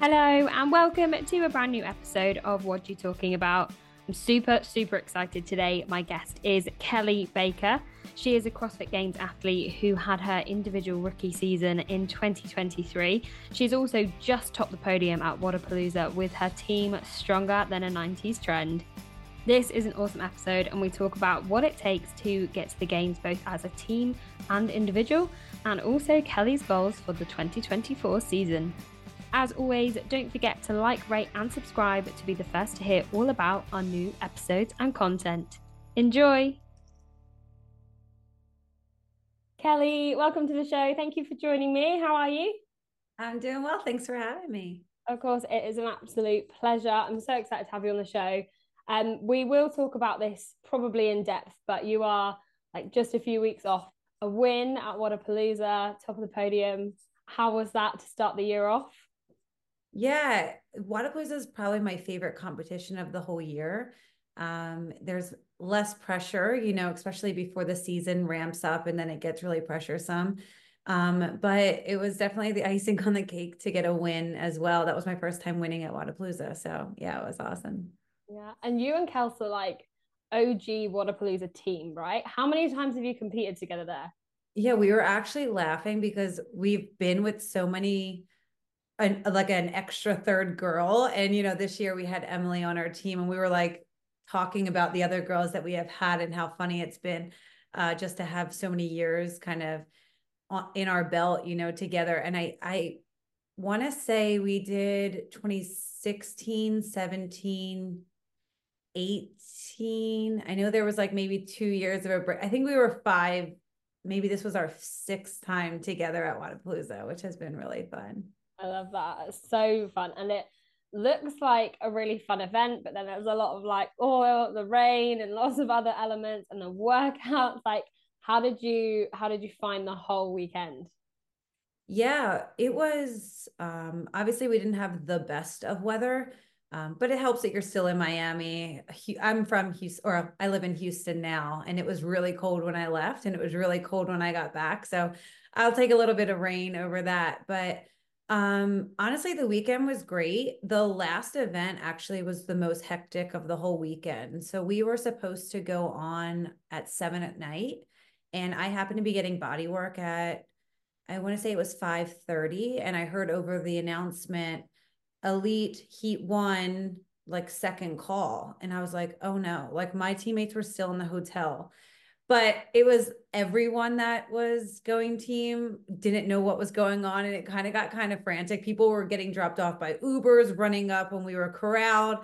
Hello, and welcome to a brand new episode of WOD You Talking About. I'm super, super excited today. My guest is Kelly Baker. She is a CrossFit Games athlete who had her individual rookie season in 2023. She's also just topped the podium at Wodapalooza with her team Stronger Than a 90s Trend. This is an awesome episode, and we talk about what it takes to get to the Games both as a team and individual, and also Kelly's goals for the 2024 season. As always, don't forget to like, rate, and subscribe to be the first to hear all about our new episodes and content. Enjoy! Kelly, welcome to the show. Thank you for joining me. How are you? I'm doing well. Thanks for having me. Of course, it is an absolute pleasure. I'm so excited to have you on the show. Um, we will talk about this probably in depth, but you are like just a few weeks off a win at Wodapalooza, top of the podium. How was that to start the year off? Yeah, Wodapalooza is probably my favorite competition of the whole year. Um, there's less pressure, you know, especially before the season ramps up and then it gets really pressuresome. Um, but it was definitely the icing on the cake to get a win as well. That was my first time winning at Wodapalooza. So yeah, it was awesome. Yeah. And you and Kels are like OG Wodapalooza team, right? How many times have you competed together there? Yeah, we were actually laughing because we've been with so many an, like an extra third girl. And, you know, this year we had Emily on our team and we were like talking about the other girls that we have had and how funny it's been uh, just to have so many years kind of in our belt, you know, together. And I, I want to say we did 2016, 17, 18. I know there was like maybe two years of a break. I think we were five. Maybe this was our sixth time together at Wodapalooza, which has been really fun. I love that. It's so fun. And it looks like a really fun event, but then there's a lot of like oil, the rain, and lots of other elements and the workouts. Like, how did you how did you find the whole weekend? Yeah, it was um obviously we didn't have the best of weather. Um, but it helps that you're still in Miami. I'm from Houston, or I live in Houston now, and it was really cold when I left, and it was really cold when I got back. So I'll take a little bit of rain over that. But um, honestly, the weekend was great. The last event actually was the most hectic of the whole weekend. So we were supposed to go on at seven at night, and I happened to be getting body work at I want to say it was 5:30 and I heard over the announcement elite heat 1 like second call and I was like, "Oh no." Like my teammates were still in the hotel but it was everyone that was going team didn't know what was going on and it kind of got kind of frantic people were getting dropped off by ubers running up when we were corralled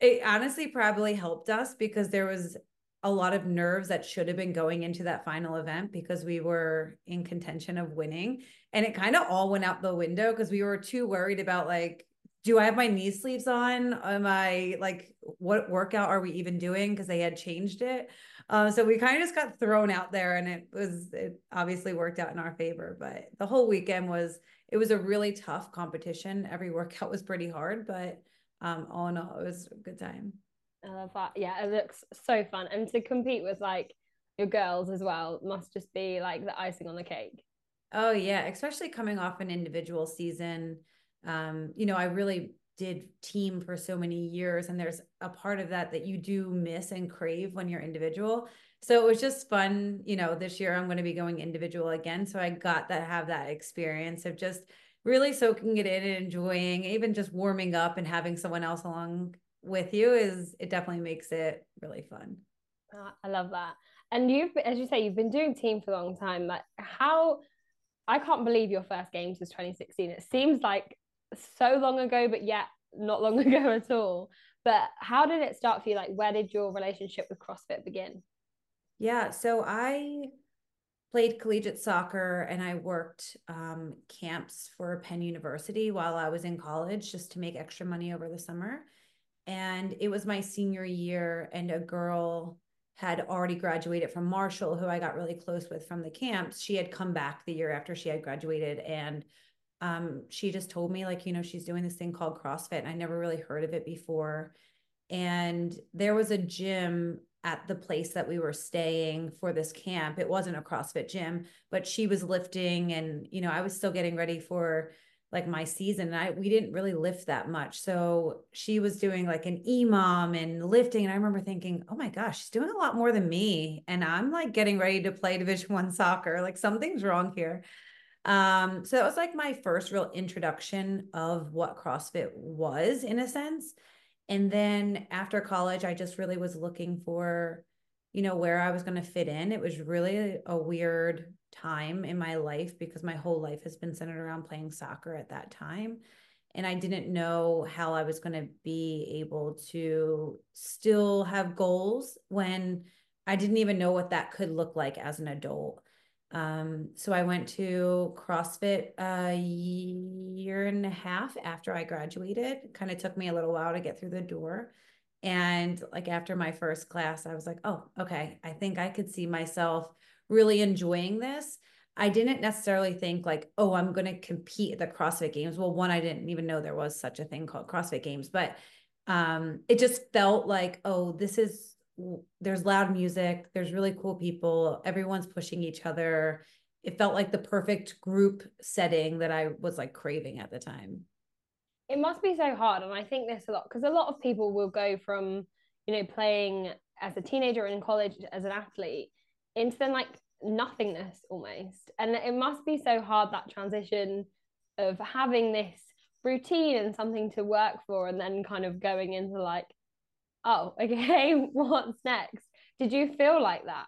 it honestly probably helped us because there was a lot of nerves that should have been going into that final event because we were in contention of winning and it kind of all went out the window because we were too worried about like do I have my knee sleeves on? Am I like, what workout are we even doing? Because they had changed it. Uh, so we kind of just got thrown out there and it was, it obviously worked out in our favor. But the whole weekend was, it was a really tough competition. Every workout was pretty hard, but um, all in all, it was a good time. I love that. Yeah, it looks so fun. And to compete with like your girls as well must just be like the icing on the cake. Oh, yeah. Especially coming off an individual season um, you know, I really did team for so many years and there's a part of that that you do miss and crave when you're individual. So it was just fun you know this year i'm going to be going individual again. So i got to have that experience of just really soaking it in and enjoying even just warming up and having someone else along with you is it definitely makes it really fun. Uh, i love that. And you've as you say you've been doing team for a long time like how i can't believe your first games was 2016 it seems like so long ago, but yet not long ago at all. But how did it start for you? Like, where did your relationship with CrossFit begin? Yeah, so I played collegiate soccer and I worked um, camps for Penn University while I was in college just to make extra money over the summer. And it was my senior year, and a girl had already graduated from Marshall, who I got really close with from the camps. She had come back the year after she had graduated and um, she just told me like, you know, she's doing this thing called CrossFit. And I never really heard of it before. And there was a gym at the place that we were staying for this camp. It wasn't a CrossFit gym, but she was lifting and, you know, I was still getting ready for like my season and I we didn't really lift that much. So she was doing like an EMOM and lifting and I remember thinking, "Oh my gosh, she's doing a lot more than me and I'm like getting ready to play division 1 soccer. Like something's wrong here." Um so that was like my first real introduction of what CrossFit was in a sense. And then after college I just really was looking for you know where I was going to fit in. It was really a weird time in my life because my whole life has been centered around playing soccer at that time. And I didn't know how I was going to be able to still have goals when I didn't even know what that could look like as an adult. Um, so I went to CrossFit a year and a half after I graduated. Kind of took me a little while to get through the door. And like after my first class, I was like, oh, okay, I think I could see myself really enjoying this. I didn't necessarily think like, oh, I'm going to compete at the CrossFit Games. Well, one, I didn't even know there was such a thing called CrossFit Games, but um, it just felt like, oh, this is there's loud music, there's really cool people, everyone's pushing each other. It felt like the perfect group setting that I was like craving at the time. It must be so hard, and I think this a lot because a lot of people will go from you know playing as a teenager in college as an athlete into then like nothingness almost. And it must be so hard that transition of having this routine and something to work for and then kind of going into like, oh, okay, what's next? Did you feel like that?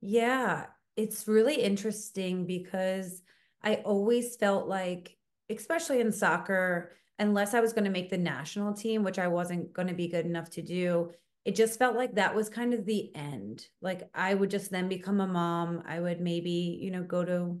Yeah, it's really interesting because I always felt like, especially in soccer, unless I was going to make the national team, which I wasn't going to be good enough to do, it just felt like that was kind of the end. Like I would just then become a mom. I would maybe, you know, go to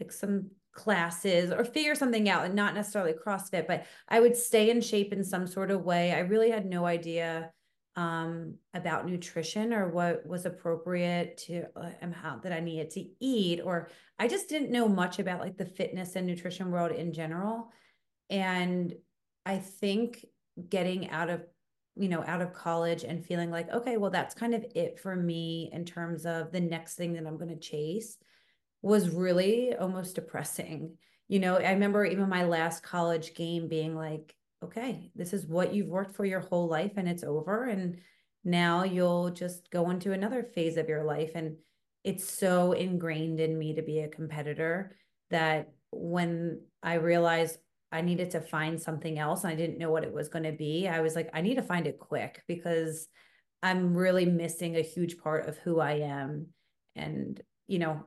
like some classes or figure something out and not necessarily CrossFit, but I would stay in shape in some sort of way. I really had no idea um, about nutrition or what was appropriate to uh, how that I needed to eat, or I just didn't know much about like the fitness and nutrition world in general. And I think getting out of you know, out of college and feeling like, okay, well, that's kind of it for me in terms of the next thing that I'm going to chase was really almost depressing. You know, I remember even my last college game being like, okay, this is what you've worked for your whole life and it's over. And now you'll just go into another phase of your life. And it's so ingrained in me to be a competitor that when I realized, I needed to find something else and I didn't know what it was going to be. I was like, I need to find it quick because I'm really missing a huge part of who I am. And, you know,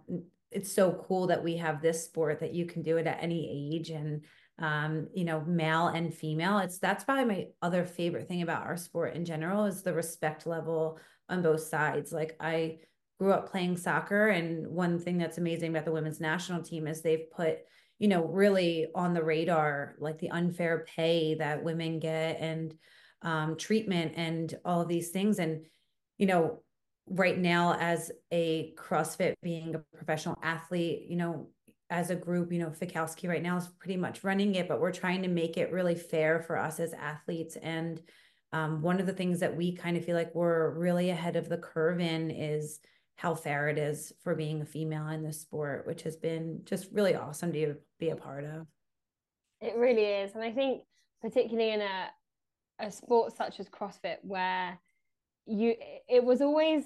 it's so cool that we have this sport that you can do it at any age and, um, you know, male and female. It's that's probably my other favorite thing about our sport in general is the respect level on both sides. Like I grew up playing soccer, and one thing that's amazing about the women's national team is they've put you know, really on the radar, like the unfair pay that women get and um, treatment and all of these things. And, you know, right now, as a CrossFit being a professional athlete, you know, as a group, you know, Fikowski right now is pretty much running it, but we're trying to make it really fair for us as athletes. And um, one of the things that we kind of feel like we're really ahead of the curve in is how fair it is for being a female in this sport, which has been just really awesome to be a part of. It really is. And I think particularly in a a sport such as CrossFit where you it was always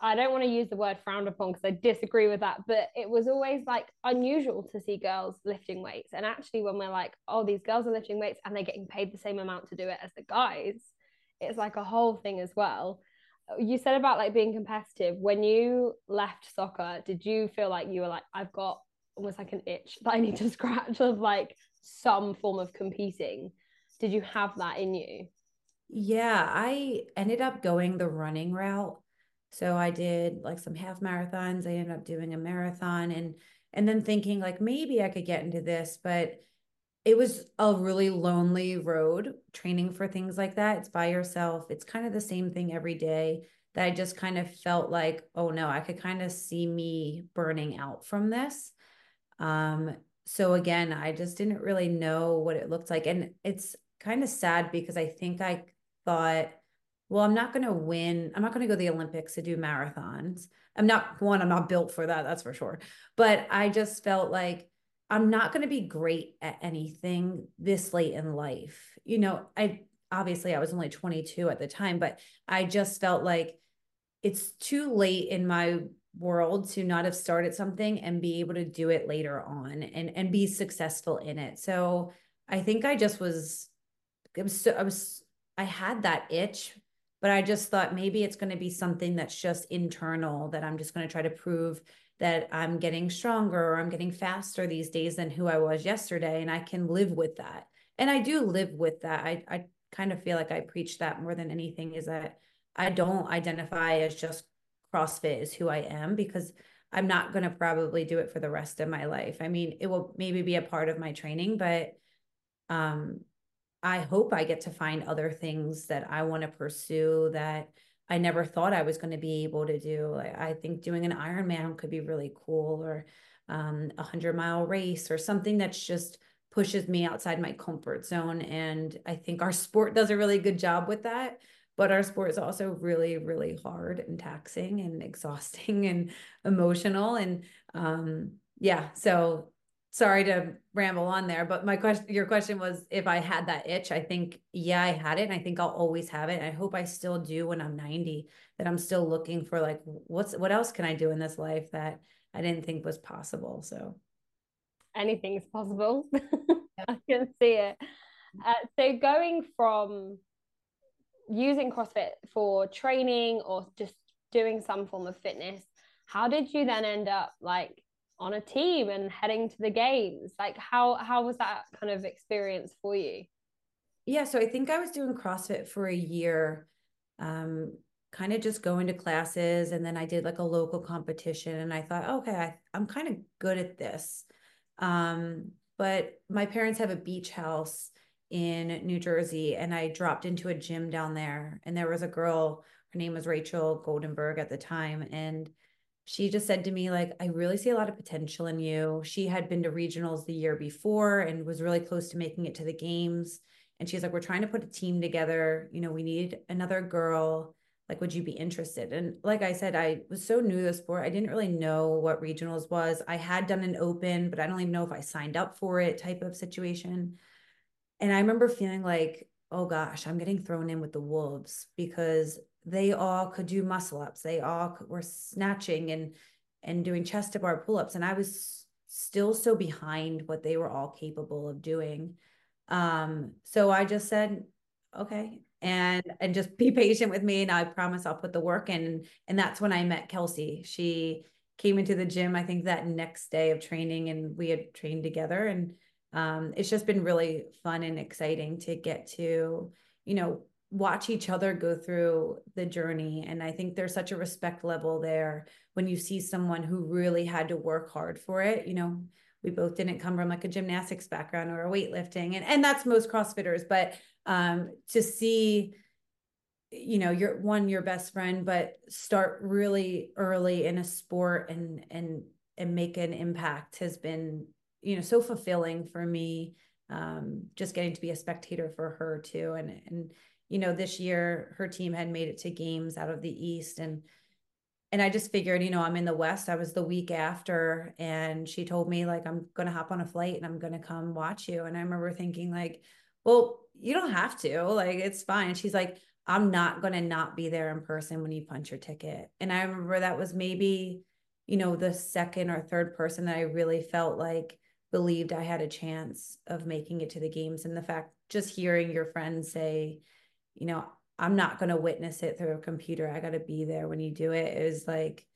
I don't want to use the word frowned upon because I disagree with that, but it was always like unusual to see girls lifting weights. And actually, when we're like, oh, these girls are lifting weights and they're getting paid the same amount to do it as the guys, it's like a whole thing as well. You said about like being competitive. When you left soccer did you feel like you were like i've got almost like an itch that i need to scratch of like some form of competing did you have that in you? Yeah i ended up going the running route so i did like some half marathons i ended up doing a marathon and and then thinking like maybe i could get into this but it was a really lonely road training for things like that. It's by yourself. It's kind of the same thing every day that I just kind of felt like, oh no, I could kind of see me burning out from this. Um, so again, I just didn't really know what it looked like. And it's kind of sad because I think I thought, well, I'm not going to win. I'm not going to go to the Olympics to do marathons. I'm not one, I'm not built for that, that's for sure. But I just felt like I'm not going to be great at anything this late in life. You know, I obviously I was only 22 at the time, but I just felt like it's too late in my world to not have started something and be able to do it later on and and be successful in it. So I think I just was I was I was I had that itch, but I just thought maybe it's going to be something that's just internal that I'm just going to try to prove that I'm getting stronger or I'm getting faster these days than who I was yesterday and I can live with that. And I do live with that. I I kind of feel like I preach that more than anything is that I don't identify as just CrossFit is who I am because I'm not going to probably do it for the rest of my life. I mean, it will maybe be a part of my training, but um, I hope I get to find other things that I want to pursue that I never thought I was going to be able to do. Like, I think doing an Ironman could be really cool or um, a hundred mile race or something that's just pushes me outside my comfort zone. And I think our sport does a really good job with that but our sport is also really really hard and taxing and exhausting and emotional and um yeah so sorry to ramble on there but my question your question was if i had that itch i think yeah i had it and i think i'll always have it i hope i still do when i'm 90 that i'm still looking for like what's what else can i do in this life that i didn't think was possible so. Anything is possible. I can see it. Uh, so going from using CrossFit for training or just doing some form of fitness, how did you then end up like on a team and heading to the games? Like how how was that kind of experience for you? Yeah, so I think I was doing CrossFit for a year. Um kind of just going to classes and then I did like a local competition and I thought, okay, I, I'm kind of good at this. Um, but my parents have a beach house in New Jersey and I dropped into a gym down there and there was a girl her name was Rachel Goldenberg at the time and she just said to me like I really see a lot of potential in you. She had been to regionals the year before and was really close to making it to the games. And she's like we're trying to put a team together, you know, we need another girl. Like would you be interested? And like i said i was so new to the sport i didn't really know what regionals was. I had done an open but i don't even know if i signed up for it type of situation. And I remember feeling like, oh gosh, I'm getting thrown in with the wolves because they all could do muscle ups. They all were snatching and and doing chest to bar pull ups, and I was still so behind what they were all capable of doing. Um, so I just said, okay, and and just be patient with me, and I promise I'll put the work in. And that's when I met Kelsey. She came into the gym, I think that next day of training, and we had trained together and um, it's just been really fun and exciting to get to, you know, watch each other go through the journey. And I think there's such a respect level there when you see someone who really had to work hard for it. You know, we both didn't come from like a gymnastics background or a weightlifting, and and that's most CrossFitters. But um, to see, you know, your one your best friend, but start really early in a sport and and and make an impact has been you know so fulfilling for me um, just getting to be a spectator for her too and and you know this year her team had made it to games out of the east and and I just figured, you know, I'm in the West. I was the week after, and she told me, like, I'm to hop on a flight and I'm to come watch you. And I remember thinking, like, well, you don't have to. Like, it's fine. she's like, I'm not going to not be there in person when you punch your ticket. And I remember that was maybe, you know, the second or third person that I really felt like believed I had a chance of making it to the games. And the fact just hearing your friends say, you know, I'm not going to witness it through a computer. I got to be there when you do it. It was like,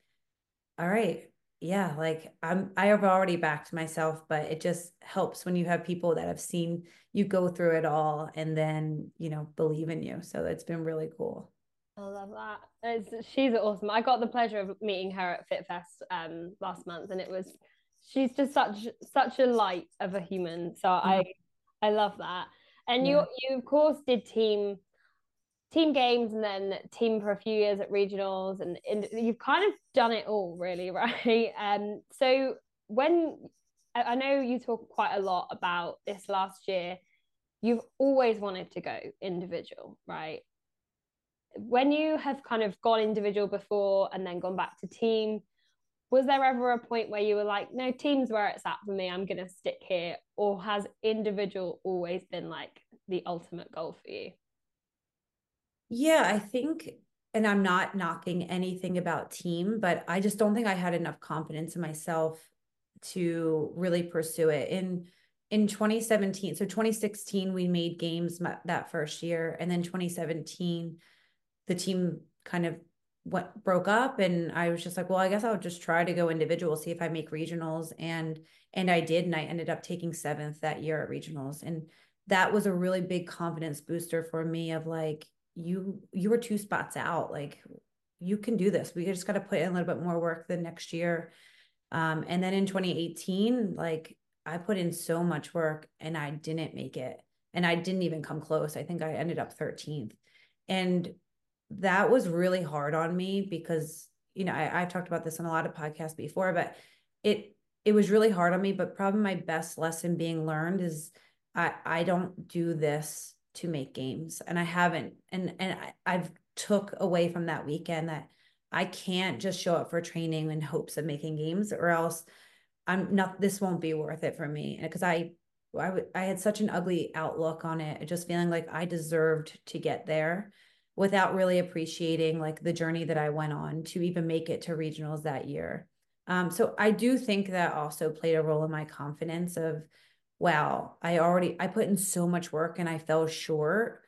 all right, yeah, like I'm I have already backed myself, but it just helps when you have people that have seen you go through it all and then, you know, believe in you. So it's been really cool. I love that. It's, she's awesome. I got the pleasure of meeting her at FitFest um, last month, and it was she's just such such a light of a human. So mm-hmm. I I love that. And yeah. you you of course did team team games and then team for a few years at regionals and, and you've kind of done it all really right um so when i know you talk quite a lot about this last year you've always wanted to go individual right when you have kind of gone individual before and then gone back to team was there ever a point where you were like, no, teams where it's at for me, I'm gonna stick here? Or has individual always been like the ultimate goal for you? Yeah, I think, and I'm not knocking anything about team, but I just don't think I had enough confidence in myself to really pursue it. In in 2017, so 2016, we made games that first year, and then 2017, the team kind of what broke up and I was just like, well, I guess I'll just try to go individual, see if I make regionals. And and I did, and I ended up taking seventh that year at regionals. And that was a really big confidence booster for me of like, you you were two spots out. Like you can do this. We just got to put in a little bit more work the next year. Um, and then in 2018, like I put in so much work and I didn't make it. And I didn't even come close. I think I ended up 13th. And that was really hard on me because you know I, I've talked about this on a lot of podcasts before, but it it was really hard on me. But probably my best lesson being learned is I I don't do this to make games, and I haven't, and and I, I've took away from that weekend that I can't just show up for training in hopes of making games, or else I'm not. This won't be worth it for me because I I, w- I had such an ugly outlook on it, just feeling like I deserved to get there without really appreciating like the journey that I went on to even make it to regionals that year. Um, so I do think that also played a role in my confidence of, wow, I already I put in so much work and I fell short.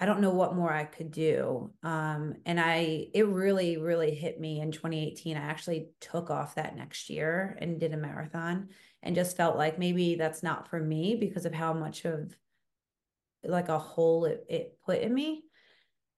I don't know what more I could do. Um, and I it really, really hit me in 2018. I actually took off that next year and did a marathon and just felt like maybe that's not for me because of how much of like a hole it, it put in me.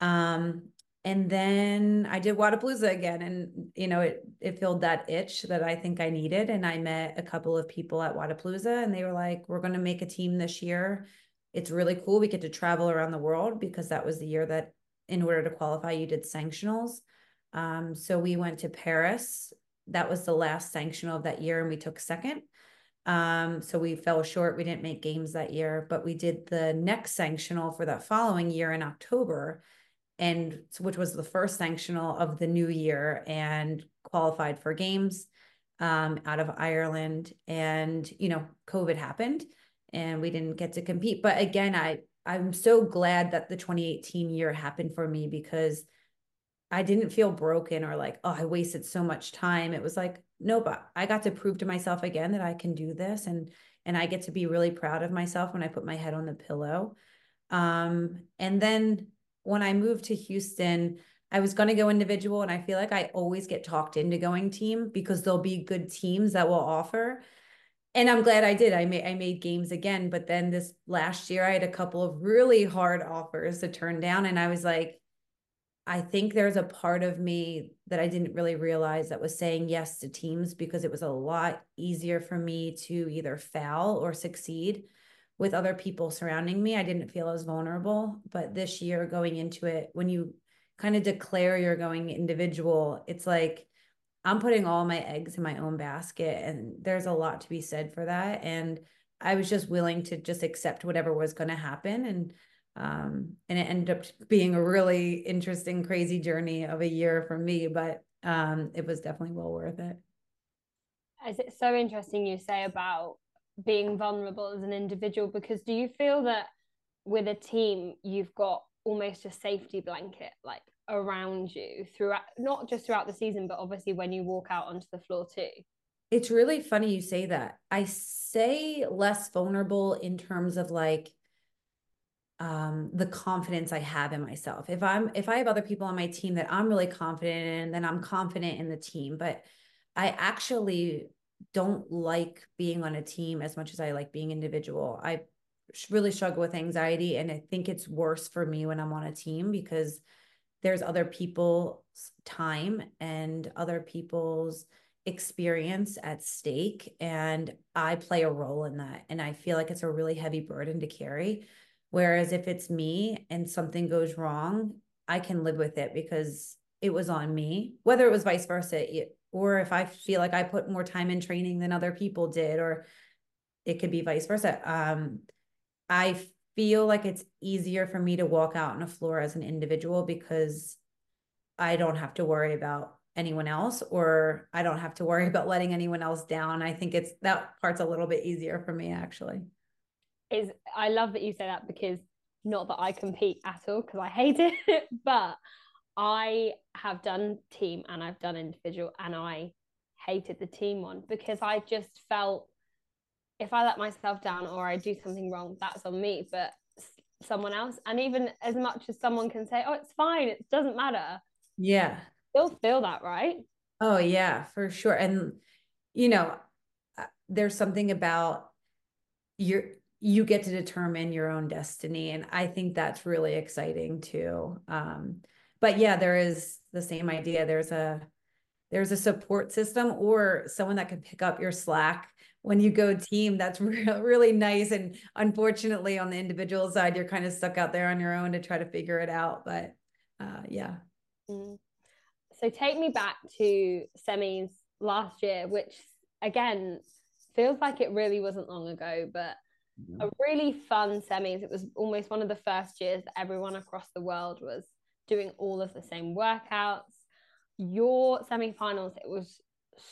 Um, and then I did Wodapalooza again, and you know, it it filled that itch that I think I needed. And I met a couple of people at Wodapalooza, and they were like, "We're going to make a team this year. It's really cool. We get to travel around the world because that was the year that, in order to qualify, you did sanctionals. Um, so we went to Paris. That was the last sanctional of that year, and we took second. Um, so we fell short. We didn't make games that year, but we did the next sanctional for that following year in October and which was the first sanctional of the new year and qualified for games um, out of Ireland. And, you know, COVID happened and we didn't get to compete. But again, I, I'm so glad that the 2018 year happened for me because I didn't feel broken or like, oh, I wasted so much time. It was like, no, but I got to prove to myself again that I can do this. And, and I get to be really proud of myself when I put my head on the pillow. Um, and then when I moved to Houston, I was going to go individual, and I feel like I always get talked into going team because there'll be good teams that will offer. And I'm glad I did. I made I made games again, but then this last year I had a couple of really hard offers to turn down, and I was like, I think there's a part of me that I didn't really realize that was saying yes to teams because it was a lot easier for me to either fail or succeed with other people surrounding me. I didn't feel as vulnerable. But this year, going into it, when you kind of declare you're going individual, it's like I'm putting all my eggs in my own basket. And there's a lot to be said for that. And I was just willing to just accept whatever was going to happen. And um, and it ended up being a really interesting, crazy journey of a year for me, but um, it was definitely well worth it. it. Is so interesting you say about being vulnerable as an individual because do you feel that with a team you've got almost a safety blanket like around you throughout not just throughout the season but obviously when you walk out onto the floor too? It's really funny you say that. I say less vulnerable in terms of like um the confidence i have in myself. If i'm if i have other people on my team that i'm really confident in then i'm confident in the team. But i actually don't like being on a team as much as I like being individual. I really struggle with anxiety and I think it's worse for me when I'm on a team because there's other people's time and other people's experience at stake and I play a role in that and I feel like it's a really heavy burden to carry whereas if it's me and something goes wrong I can live with it because it was on me whether it was vice versa or if I feel like I put more time in training than other people did, or it could be vice versa. Um, I feel like it's easier for me to walk out on a floor as an individual because I don't have to worry about anyone else or I don't have to worry about letting anyone else down. I think it's that part's a little bit easier for me actually. Is I love that you say that because not that I compete at all because I hate it, but I have done team and I've done individual and I hated the team one because I just felt if I let myself down or I do something wrong, that's on me. But someone else, and even as much as someone can say, "Oh, it's fine," it doesn't matter. Yeah, still feel that, right? Oh yeah, for sure. And you know, uh, there's something about your you get to determine your own destiny, and I think that's really exciting too. Um, but yeah, there is the same idea. There's a there's a support system or someone that can pick up your slack when you go team. That's re- really nice. And unfortunately on the individual side you're kind of stuck out there on your own to try to figure it out. But uh, yeah. Mm. so take me back to semis last year which again feels like it really wasn't long ago but a really fun semis. It was almost one of the first years that everyone across the world was doing all of the same workouts your semi-finals it was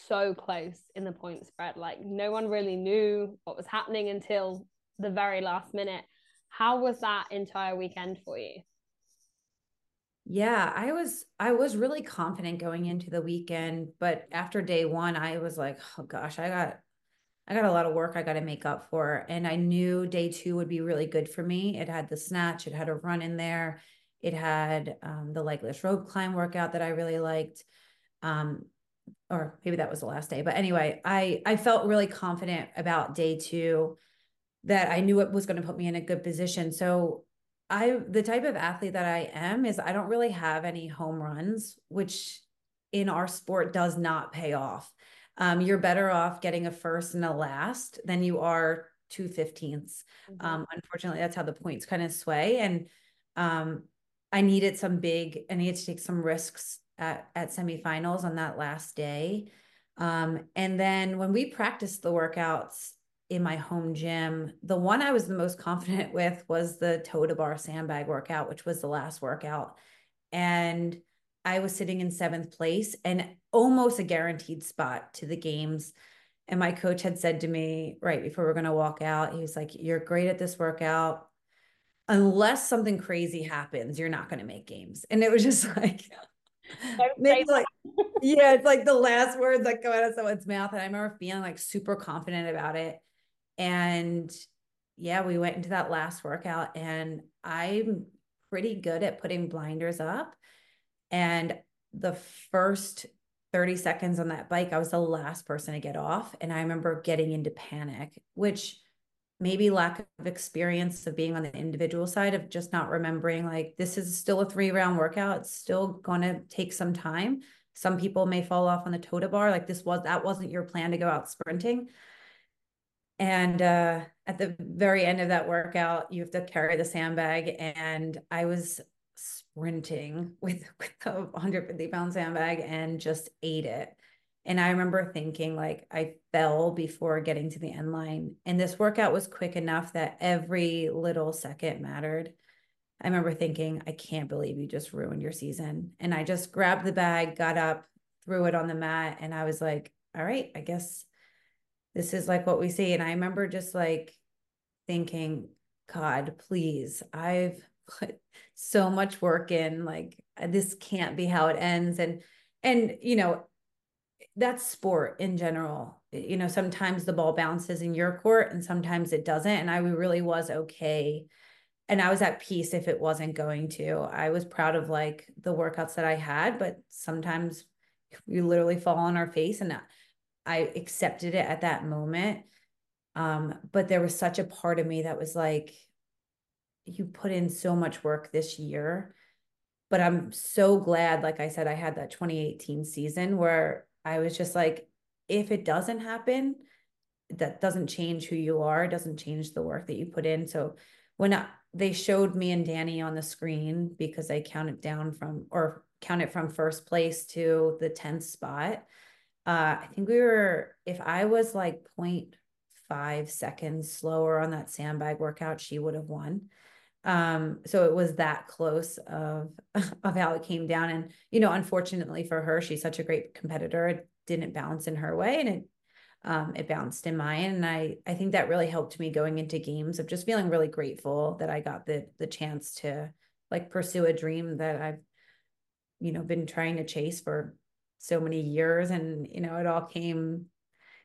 so close in the point spread. Like no one really knew what was happening until the very last minute. How was that entire weekend for you? Yeah, I was I was really confident going into the weekend, but after day 1 I was like, "Oh gosh, I got I got a lot of work I got to make up for." And I knew day 2 would be really good for me. It had the snatch, it had a run in there. It had um, the legless rope climb workout that I really liked. Um, or maybe that was the last day. But anyway, I I felt really confident about day two that I knew it was going to put me in a good position. So I the type of athlete that I am is I don't really have any home runs, which in our sport does not pay off. Um, you're better off getting a first and a last than you are two 15ths. Mm-hmm. Um, unfortunately, that's how the points kind of sway. And um, I needed some big, I needed to take some risks at, at semifinals on that last day. Um, and then when we practiced the workouts in my home gym, the one I was the most confident with was the toe to bar sandbag workout, which was the last workout. And I was sitting in seventh place and almost a guaranteed spot to the games. And my coach had said to me right before we we're going to walk out, he was like, You're great at this workout. Unless something crazy happens, you're not going to make games. And it was just like, Maybe like, yeah, it's like the last words that go out of someone's mouth. And I remember feeling like super confident about it. And yeah, we went into that last workout and I'm pretty good at putting blinders up. And the first 30 seconds on that bike, I was the last person to get off. And I remember getting into panic, which maybe lack of experience of being on the individual side of just not remembering like this is still a three round workout it's still going to take some time. Some people may fall off on the toe to bar like this was that wasn't your plan to go out sprinting. And uh, at the very end of that workout you have to carry the sandbag and i was sprinting with, with a 150 pound sandbag and just ate it and I remember thinking, like, I fell before getting to the end line. And this workout was quick enough that every little second mattered. I remember thinking, I can't believe you just ruined your season. And I just grabbed the bag, got up, threw it on the mat. And I was like, all right, I guess this is like what we see. And I remember just like thinking, God, please, I've put so much work in. Like, this can't be how it ends. And, and, you know, that's sport in general. You know, sometimes the ball bounces in your court and sometimes it doesn't. And I really was okay. And I was at peace if it wasn't going to. I was proud of like the workouts that I had, but sometimes we literally fall on our face and I accepted it at that moment. Um, but there was such a part of me that was like, you put in so much work this year. But I'm so glad, like I said, I had that 2018 season where I was just like, if it doesn't happen, that doesn't change who you are, doesn't change the work that you put in. So when I, they showed me and Danny on the screen because I counted down from or counted from first place to the 10th spot. Uh, I think we were, if I was like 0.5 seconds slower on that sandbag workout, she would have won. Um, so it was that close of of how it came down. And, you know, unfortunately for her, she's such a great competitor. It didn't bounce in her way and it um, it bounced in mine. And I I think that really helped me going into games of just feeling really grateful that I got the the chance to like pursue a dream that I've, you know, been trying to chase for so many years. And, you know, it all came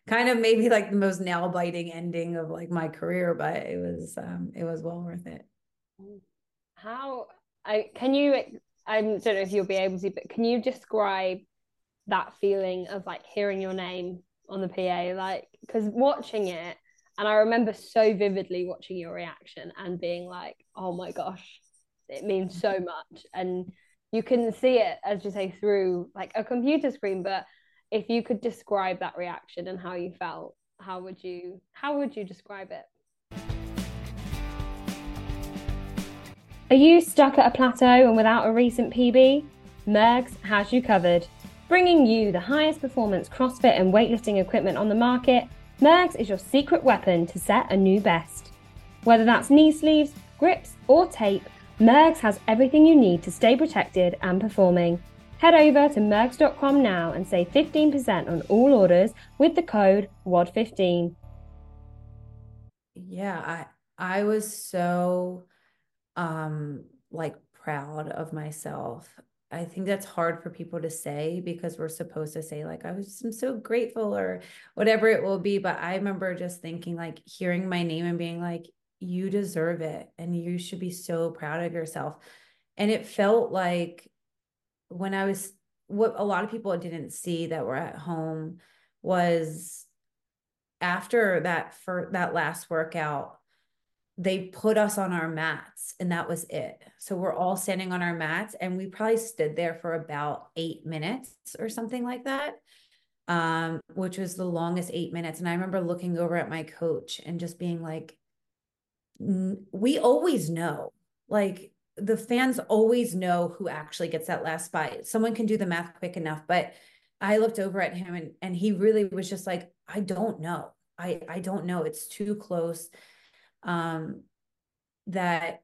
kind of maybe like the most nail biting ending of like my career, but it was um it was well worth it. How I can you I don't know if you'll be able to, but can you describe that feeling of like hearing your name on the PA? Like, because watching it, and I remember so vividly watching your reaction and being like, oh my gosh, it means so much. And you can see it, as you say, through like a computer screen. But if you could describe that reaction and how you felt, how would you how would you describe it? Are you stuck at a plateau and without a recent PB? Murgs has you covered. Bringing you the highest performance CrossFit and weightlifting equipment on the market, Murgs is your secret weapon to set a new best. Whether that's knee sleeves, grips, or tape, Murgs has everything you need to stay protected and performing. Head over to murgs.com now and save 15% on all orders with the code WOD15. Yeah, I I was so um like proud of myself. I think that's hard for people to say because we're supposed to say like I was I'm so grateful or whatever it will be, but I remember just thinking like hearing my name and being like you deserve it and you should be so proud of yourself. And it felt like when I was what a lot of people didn't see that were at home was after that for that last workout they put us on our mats and that was it. So we're all standing on our mats and we probably stood there for about 8 minutes or something like that. Um, which was the longest 8 minutes and I remember looking over at my coach and just being like we always know. Like the fans always know who actually gets that last spot. Someone can do the math quick enough, but I looked over at him and and he really was just like I don't know. I I don't know. It's too close um, that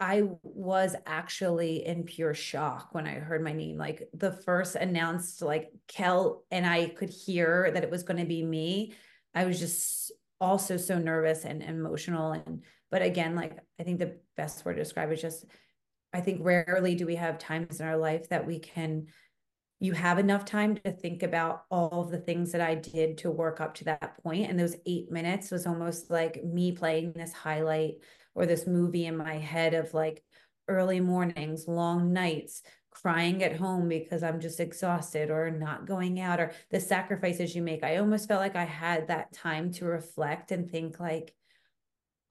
I was actually in pure shock when I heard my name. Like the first announced, like Kel, and I could hear that it was going to be me. I was just also so nervous and emotional. And, but again, like I think the best word to describe is just, I think rarely do we have times in our life that we can you have enough time to think about all of the things that I did to work up to that point. And those eight minutes was almost like me playing this highlight or this movie in my head of like early mornings, long nights, crying at home because I'm just exhausted or not going out or the sacrifices you make. I almost felt like I had that time to reflect and think like,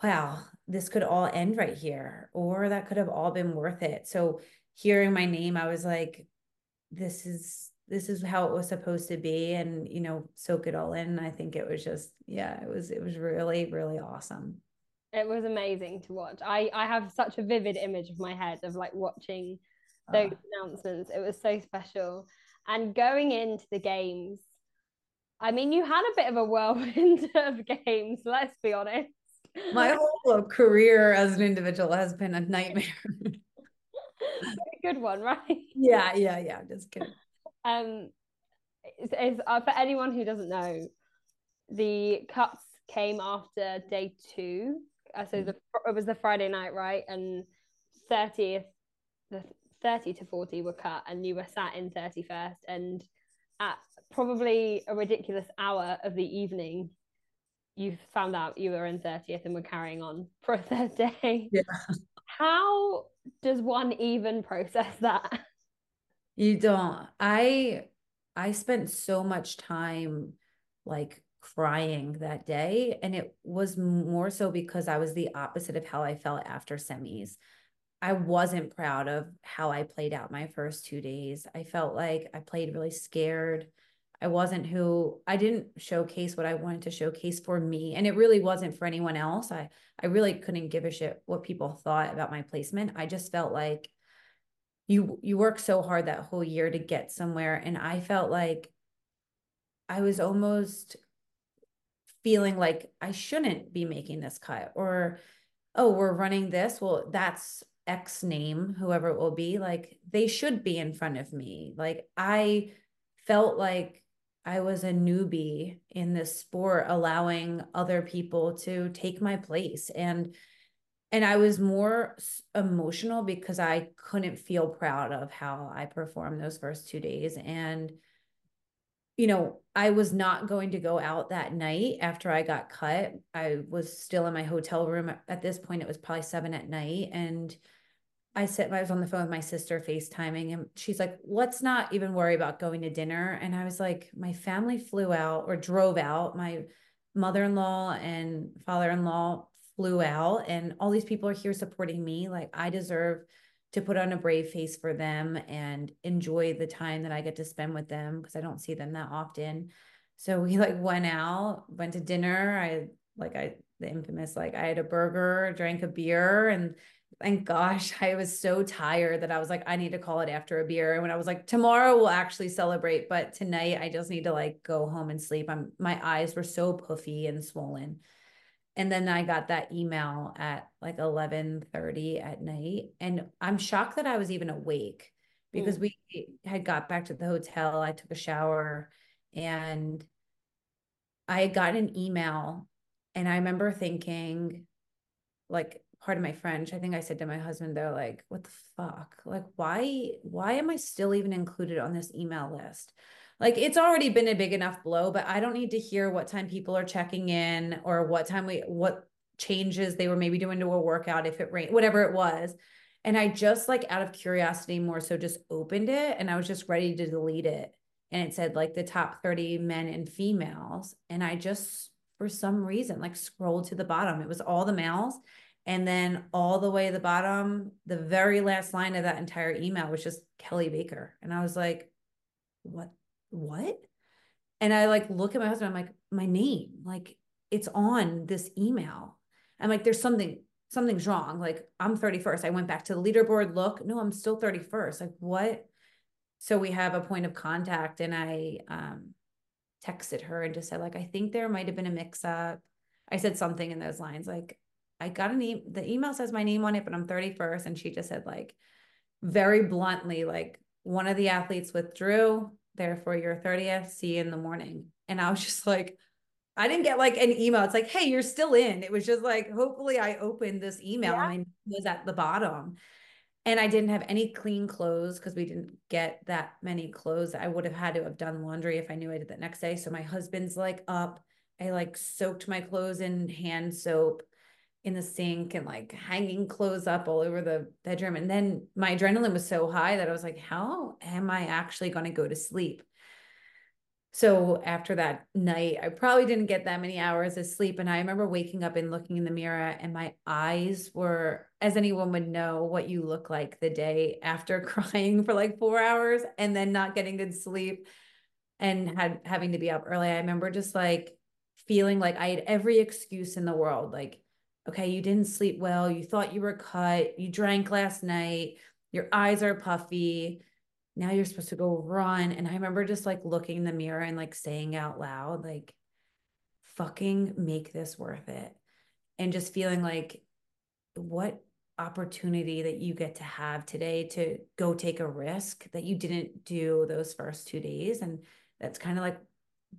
wow, this could all end right here, or that could have all been worth it. So hearing my name, I was like, this is this is how it was supposed to be and you know soak it all in. I think it was just yeah it was it was really really awesome. It was amazing to watch. I i have such a vivid image of my head of like watching those uh, announcements. It was so special. And going into the games i mean you had a bit of a whirlwind of games let's be honest. My whole career as an individual has been a nightmare good one, right? Yeah, yeah, yeah. Just kidding. Um, is, is uh, for anyone who doesn't know, the cuts came after day two. Uh, so the it was the Friday night, right? And thirtieth, the thirty to forty were cut, and you were sat in thirty first, and at probably a ridiculous hour of the evening, you found out you were in 30th and were carrying on for a third day. Yeah. How does one even process that? You don't. I I spent so much time like crying that day and it was more so because I was the opposite of how I felt after semis. I wasn't proud of how I played out my first 2 days. I felt like I played really scared. I wasn't who I didn't showcase what I wanted to showcase for me. And it really wasn't for anyone else. I I really couldn't give a shit what people thought about my placement. I just felt like you you work so hard that whole year to get somewhere. And I felt like I was almost feeling like I shouldn't be making this cut or oh, we're running this. Well, that's X name, whoever it will be. Like they should be in front of me. Like I felt like I was a newbie in this sport, allowing other people to take my place. And and I was more emotional because I couldn't feel proud of how I performed those first two days. And you know, I was not going to go out that night after I got cut. I was still in my hotel room at this point. It was probably seven at night. And I said, I was on the phone with my sister FaceTiming, and she's like, let's not even worry about going to dinner. And I was like, my family flew out or drove out. My mother in law and father in law flew out, and all these people are here supporting me. Like, I deserve to put on a brave face for them and enjoy the time that I get to spend with them because I don't see them that often. So we like went out, went to dinner. I like I the infamous like I had a burger, drank a beer, and thank gosh I was so tired that I was like I need to call it after a beer. And when I was like tomorrow we'll actually celebrate, but tonight I just need to like go home and sleep. I'm my eyes were so puffy and swollen and then i got that email at like 11:30 at night and i'm shocked that i was even awake because mm. we had got back to the hotel i took a shower and i had gotten an email and i remember thinking like part of my french i think i said to my husband they're like what the fuck like why why am i still even included on this email list like it's already been a big enough blow, but I don't need to hear what time people are checking in or what time we what changes they were maybe doing to a workout if it rained, whatever it was. And I just like out of curiosity more so just opened it and I was just ready to delete it. And it said like the top 30 men and females. And I just for some reason like scrolled to the bottom. It was all the males. And then all the way to the bottom, the very last line of that entire email was just Kelly Baker. And I was like, what what? And I like look at my husband, I'm like, my name, like it's on this email. I'm like, there's something, something's wrong. Like I'm 31st. I went back to the leaderboard, look, no, I'm still 31st. Like what? So we have a point of contact and I um texted her and just said, like, I think there might have been a mix up. I said something in those lines, like, I got an e- the email says my name on it, but I'm 31st. And she just said, like, very bluntly, like, one of the athletes withdrew there for your 30th. See you in the morning. And I was just like, I didn't get like an email. It's like, hey, you're still in. It was just like, hopefully I opened this email yeah. and I was at the bottom. And I didn't have any clean clothes because we didn't get that many clothes. I would have had to have done laundry if I knew I did that next day. So my husband's like up. I like soaked my clothes in hand soap in the sink and like hanging clothes up all over the bedroom. And then my adrenaline was so high that I was like, how am I actually going to go to sleep? So after that night, I probably didn't get that many hours of sleep. And I remember waking up and looking in the mirror, and my eyes were, as anyone would know, what you look like the day after crying for like four hours and then not getting good sleep and had having to be up early. I remember just like feeling like I had every excuse in the world. Like okay, you didn't sleep well, you thought you were cut, you drank last night, your eyes are puffy. Now you're supposed to go run. And I remember just like looking in the mirror and like saying out loud, like, fucking make this worth it. And just feeling like, what opportunity that you get to have today to go take a risk that you didn't do those first two days. And that's kind of like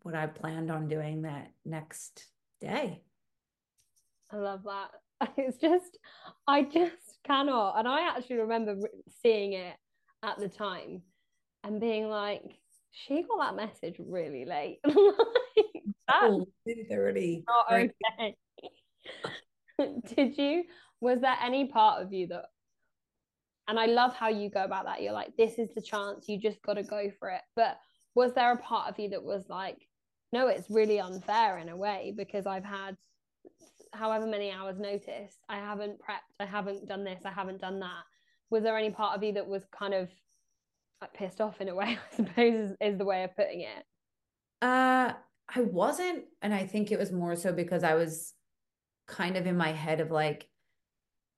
what I planned on doing that next day. I love that. It's just, I just cannot. And I actually remember seeing it at the time and being like, she got that message really late. like, oh, 30. okay. Did you? Was there any part of you that and I love how you go about that. You're like, this is the chance, you just got to go for it. But was there a part of you that was like, no, it's really unfair in a way because I've had however many hours notice i haven't prepped i haven't done this i haven't done that. Was there any part of you that was kind of like pissed off in a way i suppose is, is the way of putting it? Uh i wasn't and i think it was more so because i was kind of in my head of like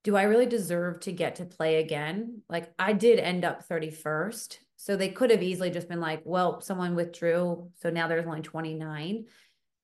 do i really deserve to get to play again? Like i did end up 31st so they could have easily just been like well someone withdrew so now there's only 29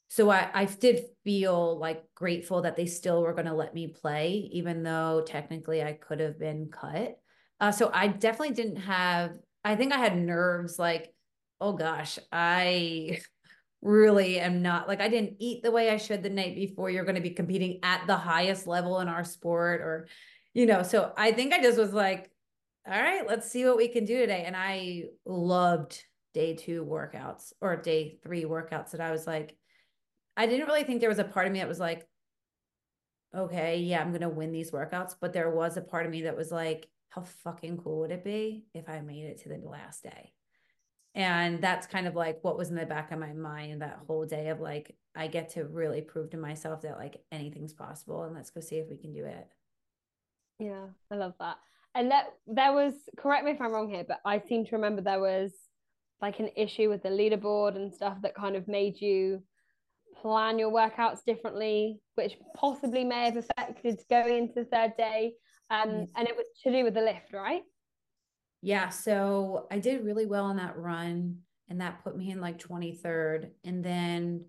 so I, I did feel like grateful that they still were going to let me play, even though technically I could have been cut. Uh, so I definitely didn't have, I think I had nerves like, oh gosh, I really am not like I didn't eat the way I should the night before. You're going to be competing at the highest level in our sport, or, you know, so I think I just was like, all right, let's see what we can do today. And I loved day two workouts or day three workouts that I was like, I didn't really think there was a part of me that was like, okay, yeah, I'm gonna win these workouts. But there was a part of me that was like, how fucking cool would it be if I made it to the last day? And that's kind of like what was in the back of my mind that whole day of like, I get to really prove to myself that like anything's possible and let's go see if we can do it. Yeah, I love that. And that there was correct me if I'm wrong here, but I seem to remember there was like an issue with the leaderboard and stuff that kind of made you plan your workouts differently, which possibly may have affected going into the third day. Um. And it was to do with the lift, right? Yeah. So I did really well on that run, and that put me in like 23rd. And then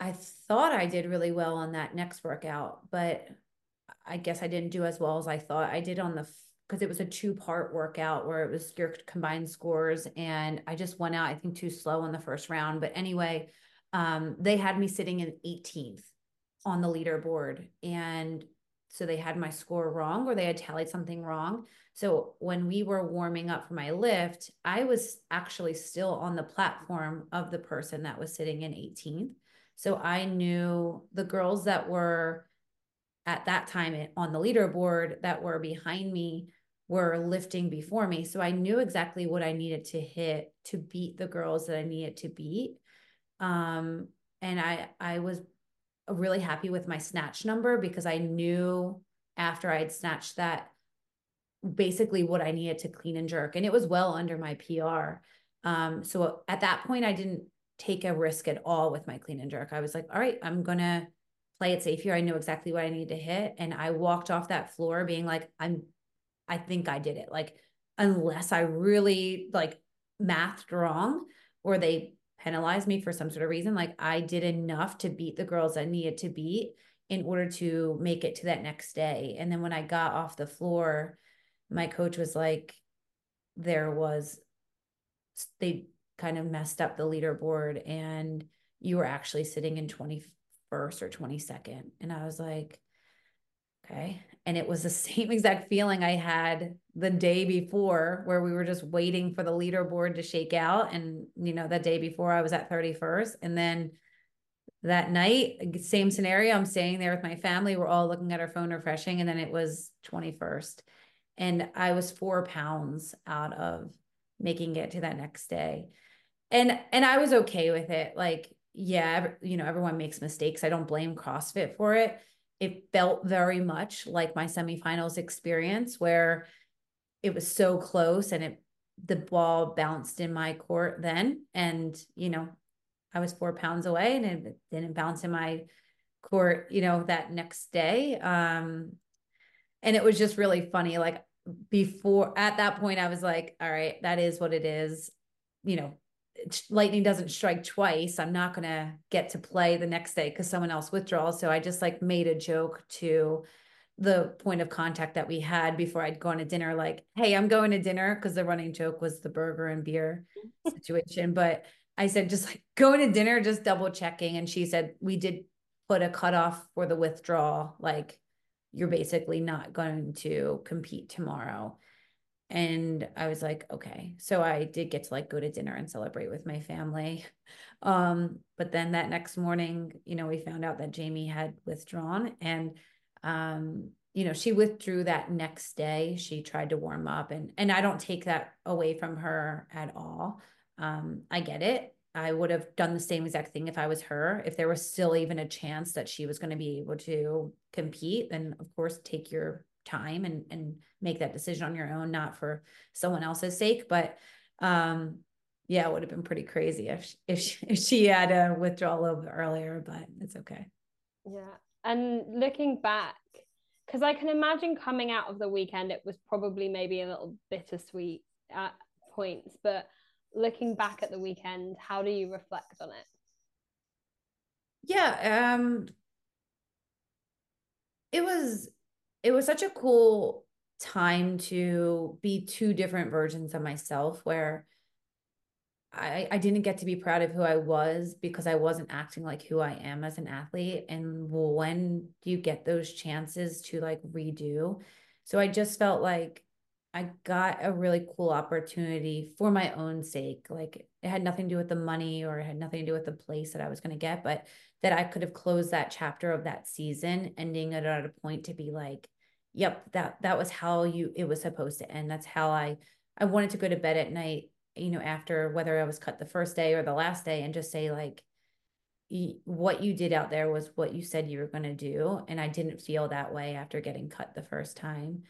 I thought I did really well on that next workout, but I guess I didn't do as well as I thought I did on the because it was a two part workout where it was your combined scores and I just went out I think too slow in the first round but anyway um, they had me sitting in 18th on the leaderboard. And so they had my score wrong or they had tallied something wrong. So when we were warming up for my lift, I was actually still on the platform of the person that was sitting in 18th. So I knew the girls that were at that time on the leaderboard that were behind me were lifting before me. So I knew exactly what I needed to hit to beat the girls that I needed to beat. Um, and I I was really happy with my snatch number because I knew after I'd snatched that basically what I needed to clean and jerk. And it was well under my PR. Um, so at that point, I didn't take a risk at all with my clean and jerk. I was like, all right, I'm gonna play it safe here. I know exactly what I need to hit. And I walked off that floor being like, I'm I think I did it. Like, unless I really like mathed wrong or they penalize me for some sort of reason. Like I did enough to beat the girls I needed to beat in order to make it to that next day. And then when I got off the floor, my coach was like, there was, they kind of messed up the leaderboard and you were actually sitting in 21st or 22nd. And I was like, okay. And it was the same exact feeling I had the day before, where we were just waiting for the leaderboard to shake out. And, you know, that day before I was at 31st. And then that night, same scenario. I'm staying there with my family. We're all looking at our phone, refreshing. And then it was 21st. And I was four pounds out of making it to that next day. And and I was okay with it. Like, yeah, you know, everyone makes mistakes. I don't blame CrossFit for it it felt very much like my semifinals experience where it was so close and it the ball bounced in my court then. And you know i was four pounds away and it didn't bounce in my court you know that next day. Um and it was just really funny. Like before at that point i was like all right that is what it is you know lightning doesn't strike twice i'm not going to get to play the next day because someone else withdraws so i just like made a joke to the point of contact that we had before i'd gone to dinner like hey i'm going to dinner because the running joke was the burger and beer situation. But i said just like going to dinner just double checking. And she said we did put a cutoff for the withdrawal like you're basically not going to compete tomorrow and I was like, okay. So I did get to like go to dinner and celebrate with my family. Um, but then that next morning, you know, we found out that Jamie had withdrawn and um, you know, she withdrew that next day. She tried to warm up and and I don't take that away from her at all. Um, I get it. I would have done the same exact thing if I was her. If there was still even a chance that she was going to be able to compete, then of course take your time and and make that decision on your own not for someone else's sake but um yeah it would have been pretty crazy if if she, if she had a withdrawal a little bit earlier but it's okay. Yeah. And looking back because i can imagine coming out of the weekend it was probably maybe a little bittersweet at points but looking back at the weekend how do you reflect on it? Yeah, um it was it was such a cool time to be two different versions of myself where I, I didn't get to be proud of who I was because I wasn't acting like who I am as an athlete. And when do you get those chances to like redo? So I just felt like I got a really cool opportunity for my own sake. Like it had nothing to do with the money or it had nothing to do with the place that I was going to get, but that I could have closed that chapter of that season, ending it at a point to be like, yep, that that was how you it was supposed to end. That's how I I wanted to go to bed at night you know, after whether I was cut the first day or the last day and just say, like, what you did out there was what you said you were going to do. And I didn't feel that way after getting cut the first time.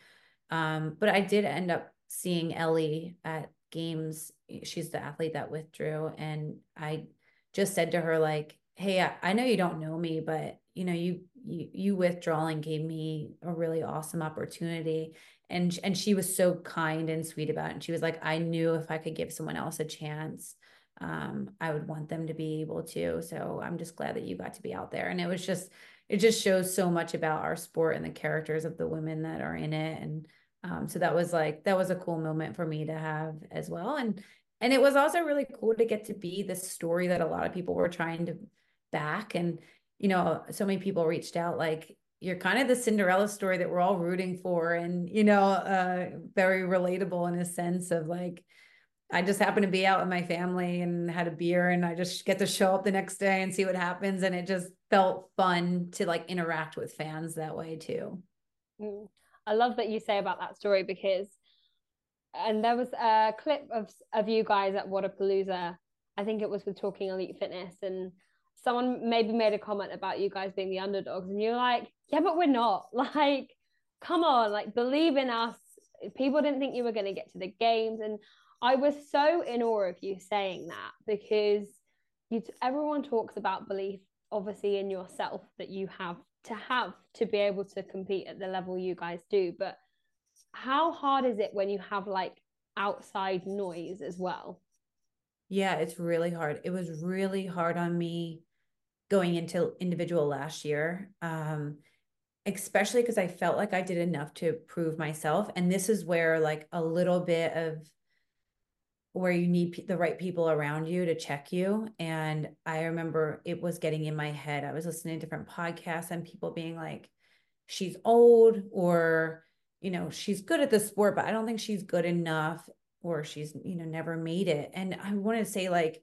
Um, but I did end up seeing Ellie at games. She's the athlete that withdrew. And I just said to her, like, hey, I, I know you don't know me, but you know, you you you withdrawing gave me a really awesome opportunity and and she was so kind and sweet about it and she was like i knew if i could give someone else a chance um, i would want them to be able to so i'm just glad that you got to be out there and it was just it just shows so much about our sport and the characters of the women that are in it and um, so that was like that was a cool moment for me to have as well and and it was also really cool to get to be the story that a lot of people were trying to back and you know so many people reached out like you're kind of the Cinderella story that we're all rooting for and you know uh very relatable in a sense of like I just happened to be out with my family and had a beer and I just get to show up the next day and see what happens and it just felt fun to like interact with fans that way too. Mm. I love that you say about that story because and there was a clip of of you guys at Wodapalooza I think it was with Talking Elite Fitness and someone maybe made a comment about you guys being the underdogs and you're like yeah but we're not. Like come on like believe in us. People didn't think you were going to get to the games and i was so in awe of you saying that because you everyone talks about belief obviously in yourself that you have to have to be able to compete at the level you guys do but how hard is it when you have like outside noise as well yeah it's really hard it was really hard on me going into individual last year. Um, especially because I felt like I did enough to prove myself. And this is where like a little bit of where you need the right people around you to check you. And I remember it was getting in my head. I was listening to different podcasts and people being like, she's old or, you know, she's good at the sport, but I don't think she's good enough or she's, you know, never made it. And I want to say like,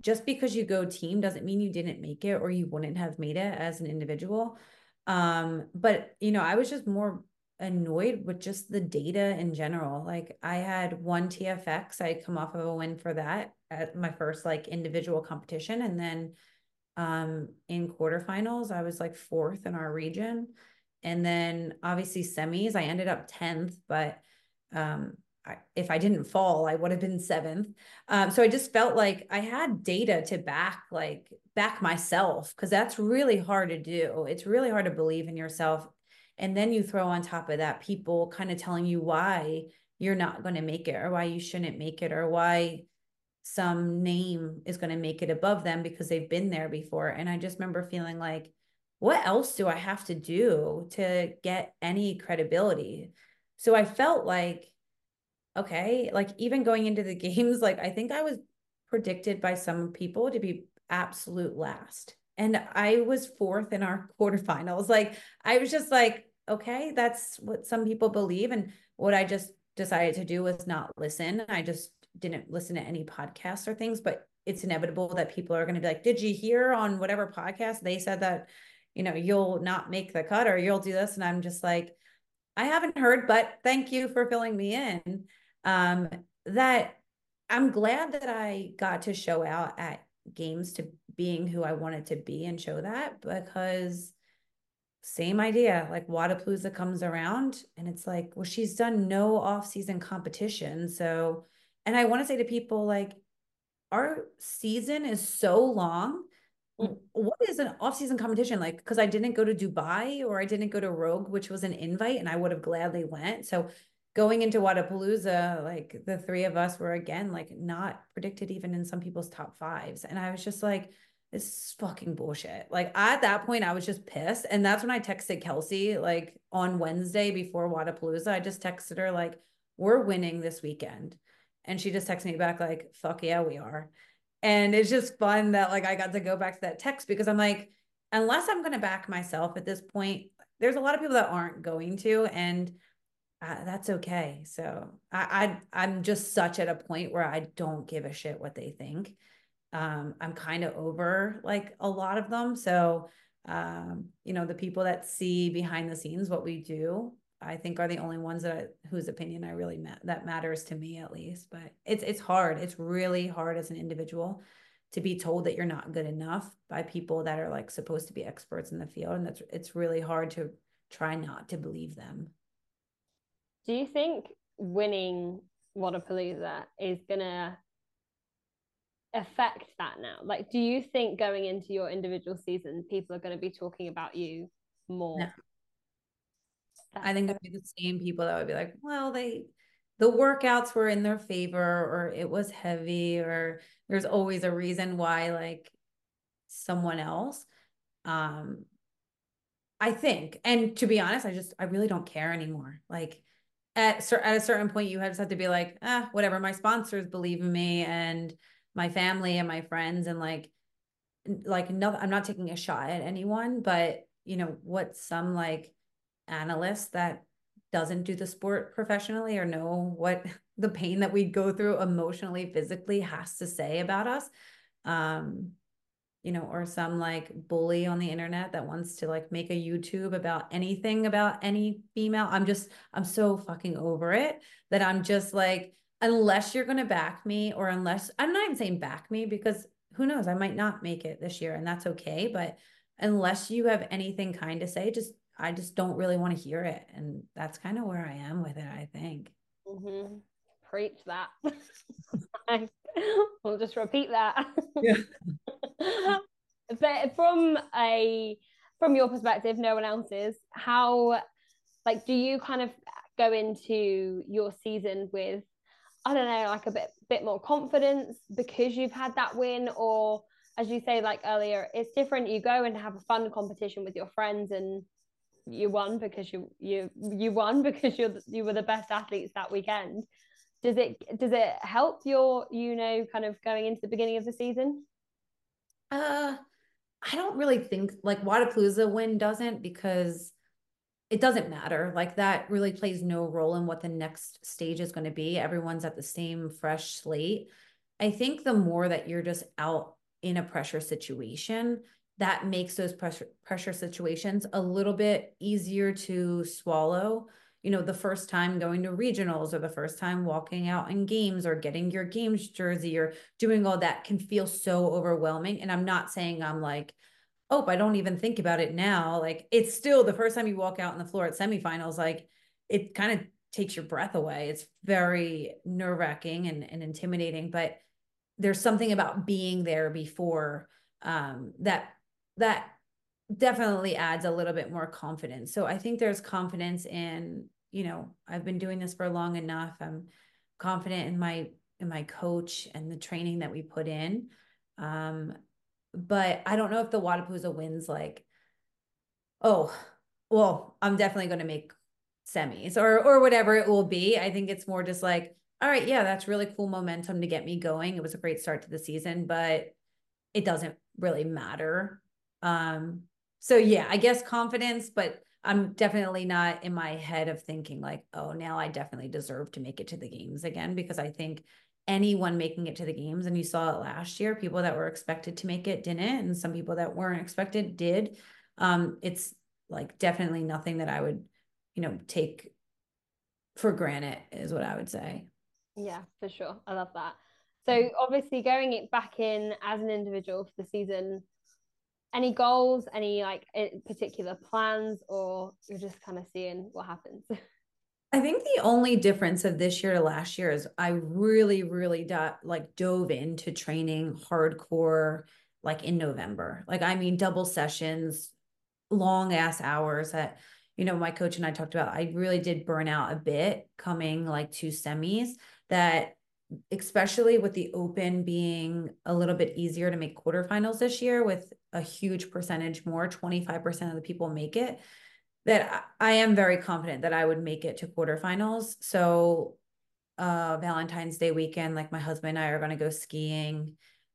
just because you go team doesn't mean you didn't make it or you wouldn't have made it as an individual. Um, but you know, I was just more annoyed with just the data in general. Like I had one TFX, I come off of a win for that at my first like individual competition. And then um in quarterfinals, I was like fourth in our region. And then obviously semis, I ended up 10th, but um if I didn't fall, I would have been seventh. Um, so I just felt like I had data to back, like back myself, because that's really hard to do. It's really hard to believe in yourself. And then you throw on top of that people kind of telling you why you're not going to make it or why you shouldn't make it or why some name is going to make it above them because they've been there before. And I just remember feeling like, what else do I have to do to get any credibility? So I felt like okay, like even going into the games, like I think I was predicted by some people to be absolute last. And I was fourth in our quarterfinals. Like I was just like, okay, that's what some people believe. And what I just decided to do was not listen. I just didn't listen to any podcasts or things, but it's inevitable that people are going to be like, did you hear on whatever podcast they said that, you know, you'll not make the cut or you'll do this? And I'm just like, I haven't heard, but thank you for filling me in um, that I'm glad that I got to show out at games to being who I wanted to be and show that because same idea like Wodapalooza comes around and it's like well she's done no off-season competition. So and I want to say to people like our season is so long. Mm. what is an off-season competition? Like because I didn't go to Dubai or I didn't go to Rogue which was an invite and I would have gladly went. So going into Wodapalooza, like the three of us were again like not predicted even in some people's top fives. And I was just like, this is fucking bullshit. Like at that point, I was just pissed. And that's when I texted Kelsey, like on Wednesday before Wodapalooza. I just texted her, like, we're winning this weekend. And she just texted me back, like, fuck yeah, we are. And it's just fun that like I got to go back to that text because I'm like, unless I'm gonna back myself at this point, there's a lot of people that aren't going to. And uh, that's okay. So I, I I'm just such at a point where I don't give a shit what they think. Um, I'm kind of over like a lot of them. So um, you know, the people that see behind the scenes what we do, I think are the only ones that I, whose opinion I really ma- that matters to me at least. But it's it's hard. It's really hard as an individual to be told that you're not good enough by people that are like supposed to be experts in the field, and that's it's really hard to try not to believe them. Do you think winning Wodapalooza is gonna affect that now? Like, do you think going into your individual season, people are going to be talking about you more? No. I think it'd be the same people that would be like, well, they the workouts were in their favor or it was heavy or there's always a reason why like someone else um I think and to be honest I just I really don't care anymore like at, at a certain point you just have to be like ah whatever my sponsors believe in me and my family and my friends and like like no I'm not taking a shot at anyone but you know what some like analyst that doesn't do the sport professionally or know what the pain that we go through emotionally physically has to say about us um you know or some like bully on the internet that wants to like make a youtube about anything about any female i'm just i'm so fucking over it that i'm just like unless you're going to back me or unless i'm not even saying back me because who knows i might not make it this year and that's okay but unless you have anything kind to say just I just don't really want to hear it. And that's kind of where I am with it, I think. Mm-hmm. Preach that. we'll just repeat that. Yeah. but from a from your perspective, no one else's, how like do you kind of go into your season with I don't know, like a bit bit more confidence because you've had that win, or as you say, like earlier, it's different. You go and have a fun competition with your friends and you won because you you you won because you're you were the best athletes that weekend does it does it help your you know kind of going into the beginning of the season? Uh i don't really think like Wodapalooza win doesn't because it doesn't matter. Like that really plays no role in what the next stage is going to be. Everyone's at the same fresh slate. I think the more that you're just out in a pressure situation that makes those pressure pressure situations a little bit easier to swallow you know the first time going to regionals or the first time walking out in games or getting your games jersey or doing all that can feel so overwhelming. And i'm not saying i'm like oh i don't even think about it now. Like it's still the first time you walk out on the floor at semifinals like it kind of takes your breath away. It's very nerve-wracking and, and intimidating but there's something about being there before um, that that definitely adds a little bit more confidence. So I think there's confidence in, you know, I've been doing this for long enough. I'm confident in my in my coach and the training that we put in. Um, but I don't know if the Wodapalooza wins like, oh, well, I'm definitely going to make semis or or whatever it will be. I think it's more just like, all right, yeah, that's really cool momentum to get me going. It was a great start to the season, but it doesn't really matter um, so yeah, I guess confidence, but I'm definitely not in my head of thinking like, oh, now I definitely deserve to make it to the games again because I think anyone making it to the games and you saw it last year, people that were expected to make it didn't and some people that weren't expected did. Um, it's like definitely nothing that I would, you know, take for granted is what I would say. Yeah, for sure. I love that. So obviously going it back in as an individual for the season any goals, any like particular plans, or you're just kind of seeing what happens? I think the only difference of this year to last year is I really, really do- like dove into training hardcore like in November. Like I mean, double sessions, long ass hours that you know my coach and I talked about. I really did burn out a bit coming like to semis that especially with the open being a little bit easier to make quarterfinals this year with a huge percentage more 25% of the people make it that i am very confident that i would make it to quarterfinals. So uh valentine's day weekend like my husband and i are going to go skiing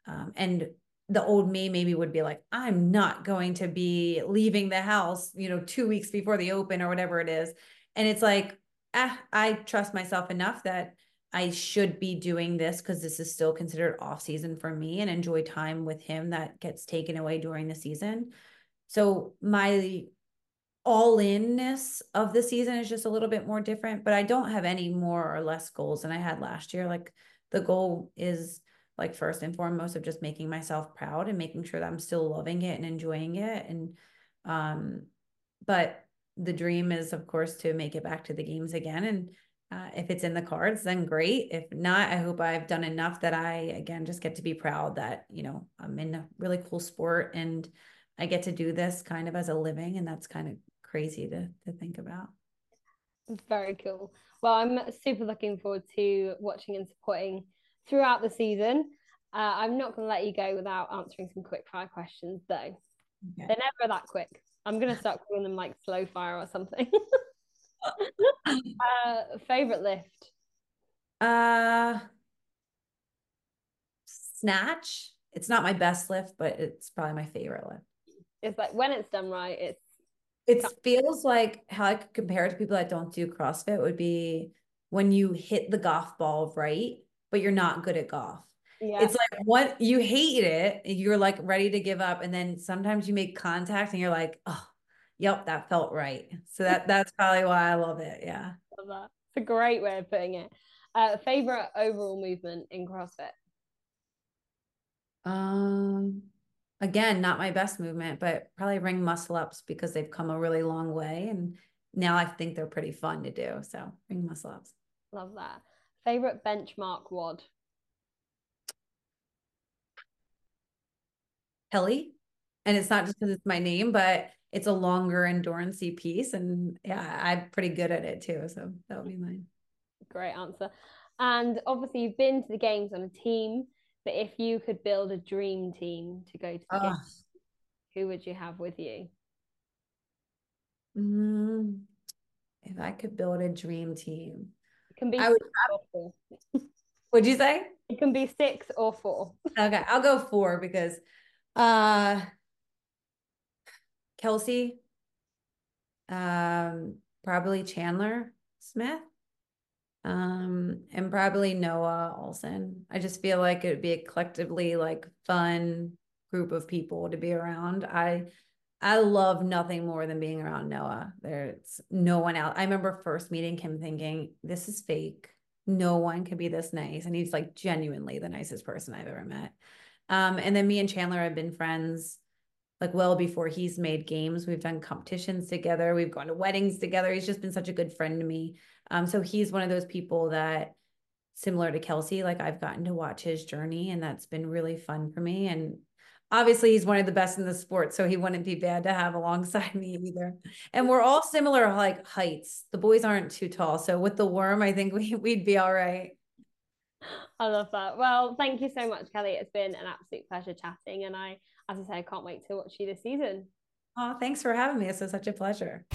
um, and the old me maybe would be like i'm not going to be leaving the house you know two weeks before the open or whatever it is. And it's like ah, i trust myself enough that I should be doing this because this is still considered off season for me and enjoy time with him that gets taken away during the season. So my all inness of the season is just a little bit more different, but I don't have any more or less goals than I had last year. Like the goal is like first and foremost of just making myself proud and making sure that I'm still loving it and enjoying it. And um, but the dream is of course to make it back to the games again and uh, if it's in the cards, then great. If not, I hope I've done enough that I, again, just get to be proud that, you know, I'm in a really cool sport and I get to do this kind of as a living. And that's kind of crazy to, to think about. Very cool. Well, I'm super looking forward to watching and supporting throughout the season. Uh, I'm not going to let you go without answering some quick fire questions, though. Okay. They're never that quick. I'm going to start calling them like slow fire or something. uh, favorite lift? Uh, snatch. It's not my best lift, but it's probably my favorite lift. It's like when it's done right, it's. It feels like how I could compare it to people that don't do CrossFit would be when you hit the golf ball right, but you're not good at golf. Yeah. It's like what you hate it, you're like ready to give up, and then sometimes you make contact and you're like, oh, Yep, that felt right. So that that's probably why I love it. Yeah. Love that. It's a great way of putting it. Uh, favorite overall movement in CrossFit? Um again, not my best movement, but probably ring muscle ups because they've come a really long way and now I think they're pretty fun to do. So ring muscle ups. Love that. Favorite benchmark WOD? Kelly. And it's not just because it's my name, but it's a longer endurancey piece and yeah i'm pretty good at it too so that would be mine. Great answer. And obviously you've been to the games on a team but if you could build a dream team to go to the games who would you have with you? Mm, if i could build a dream team. It can be I would have... would you say? It can be six or four. Okay i'll go four because uh Kelsey, um, probably Chandler Smith, um, and probably Noah Ohlsen. I just feel like it would be a collectively like fun group of people to be around. I I love nothing more than being around Noah. There's no one else. I remember first meeting him thinking, this is fake. No one can be this nice. And he's like genuinely the nicest person I've ever met. Um, and then me and Chandler have been friends like well before he's made games. We've done competitions together. We've gone to weddings together. He's just been such a good friend to me. Um, so he's one of those people that similar to Kelsey, like I've gotten to watch his journey and that's been really fun for me. And obviously he's one of the best in the sport. So he wouldn't be bad to have alongside me either. And we're all similar like heights. The boys aren't too tall. So with the worm, I think we, we'd be all right. I love that. Well, thank you so much, Kelly. It's been an absolute pleasure chatting. And I as I say, I can't wait to watch you this season. Oh, thanks for having me. This was such a pleasure.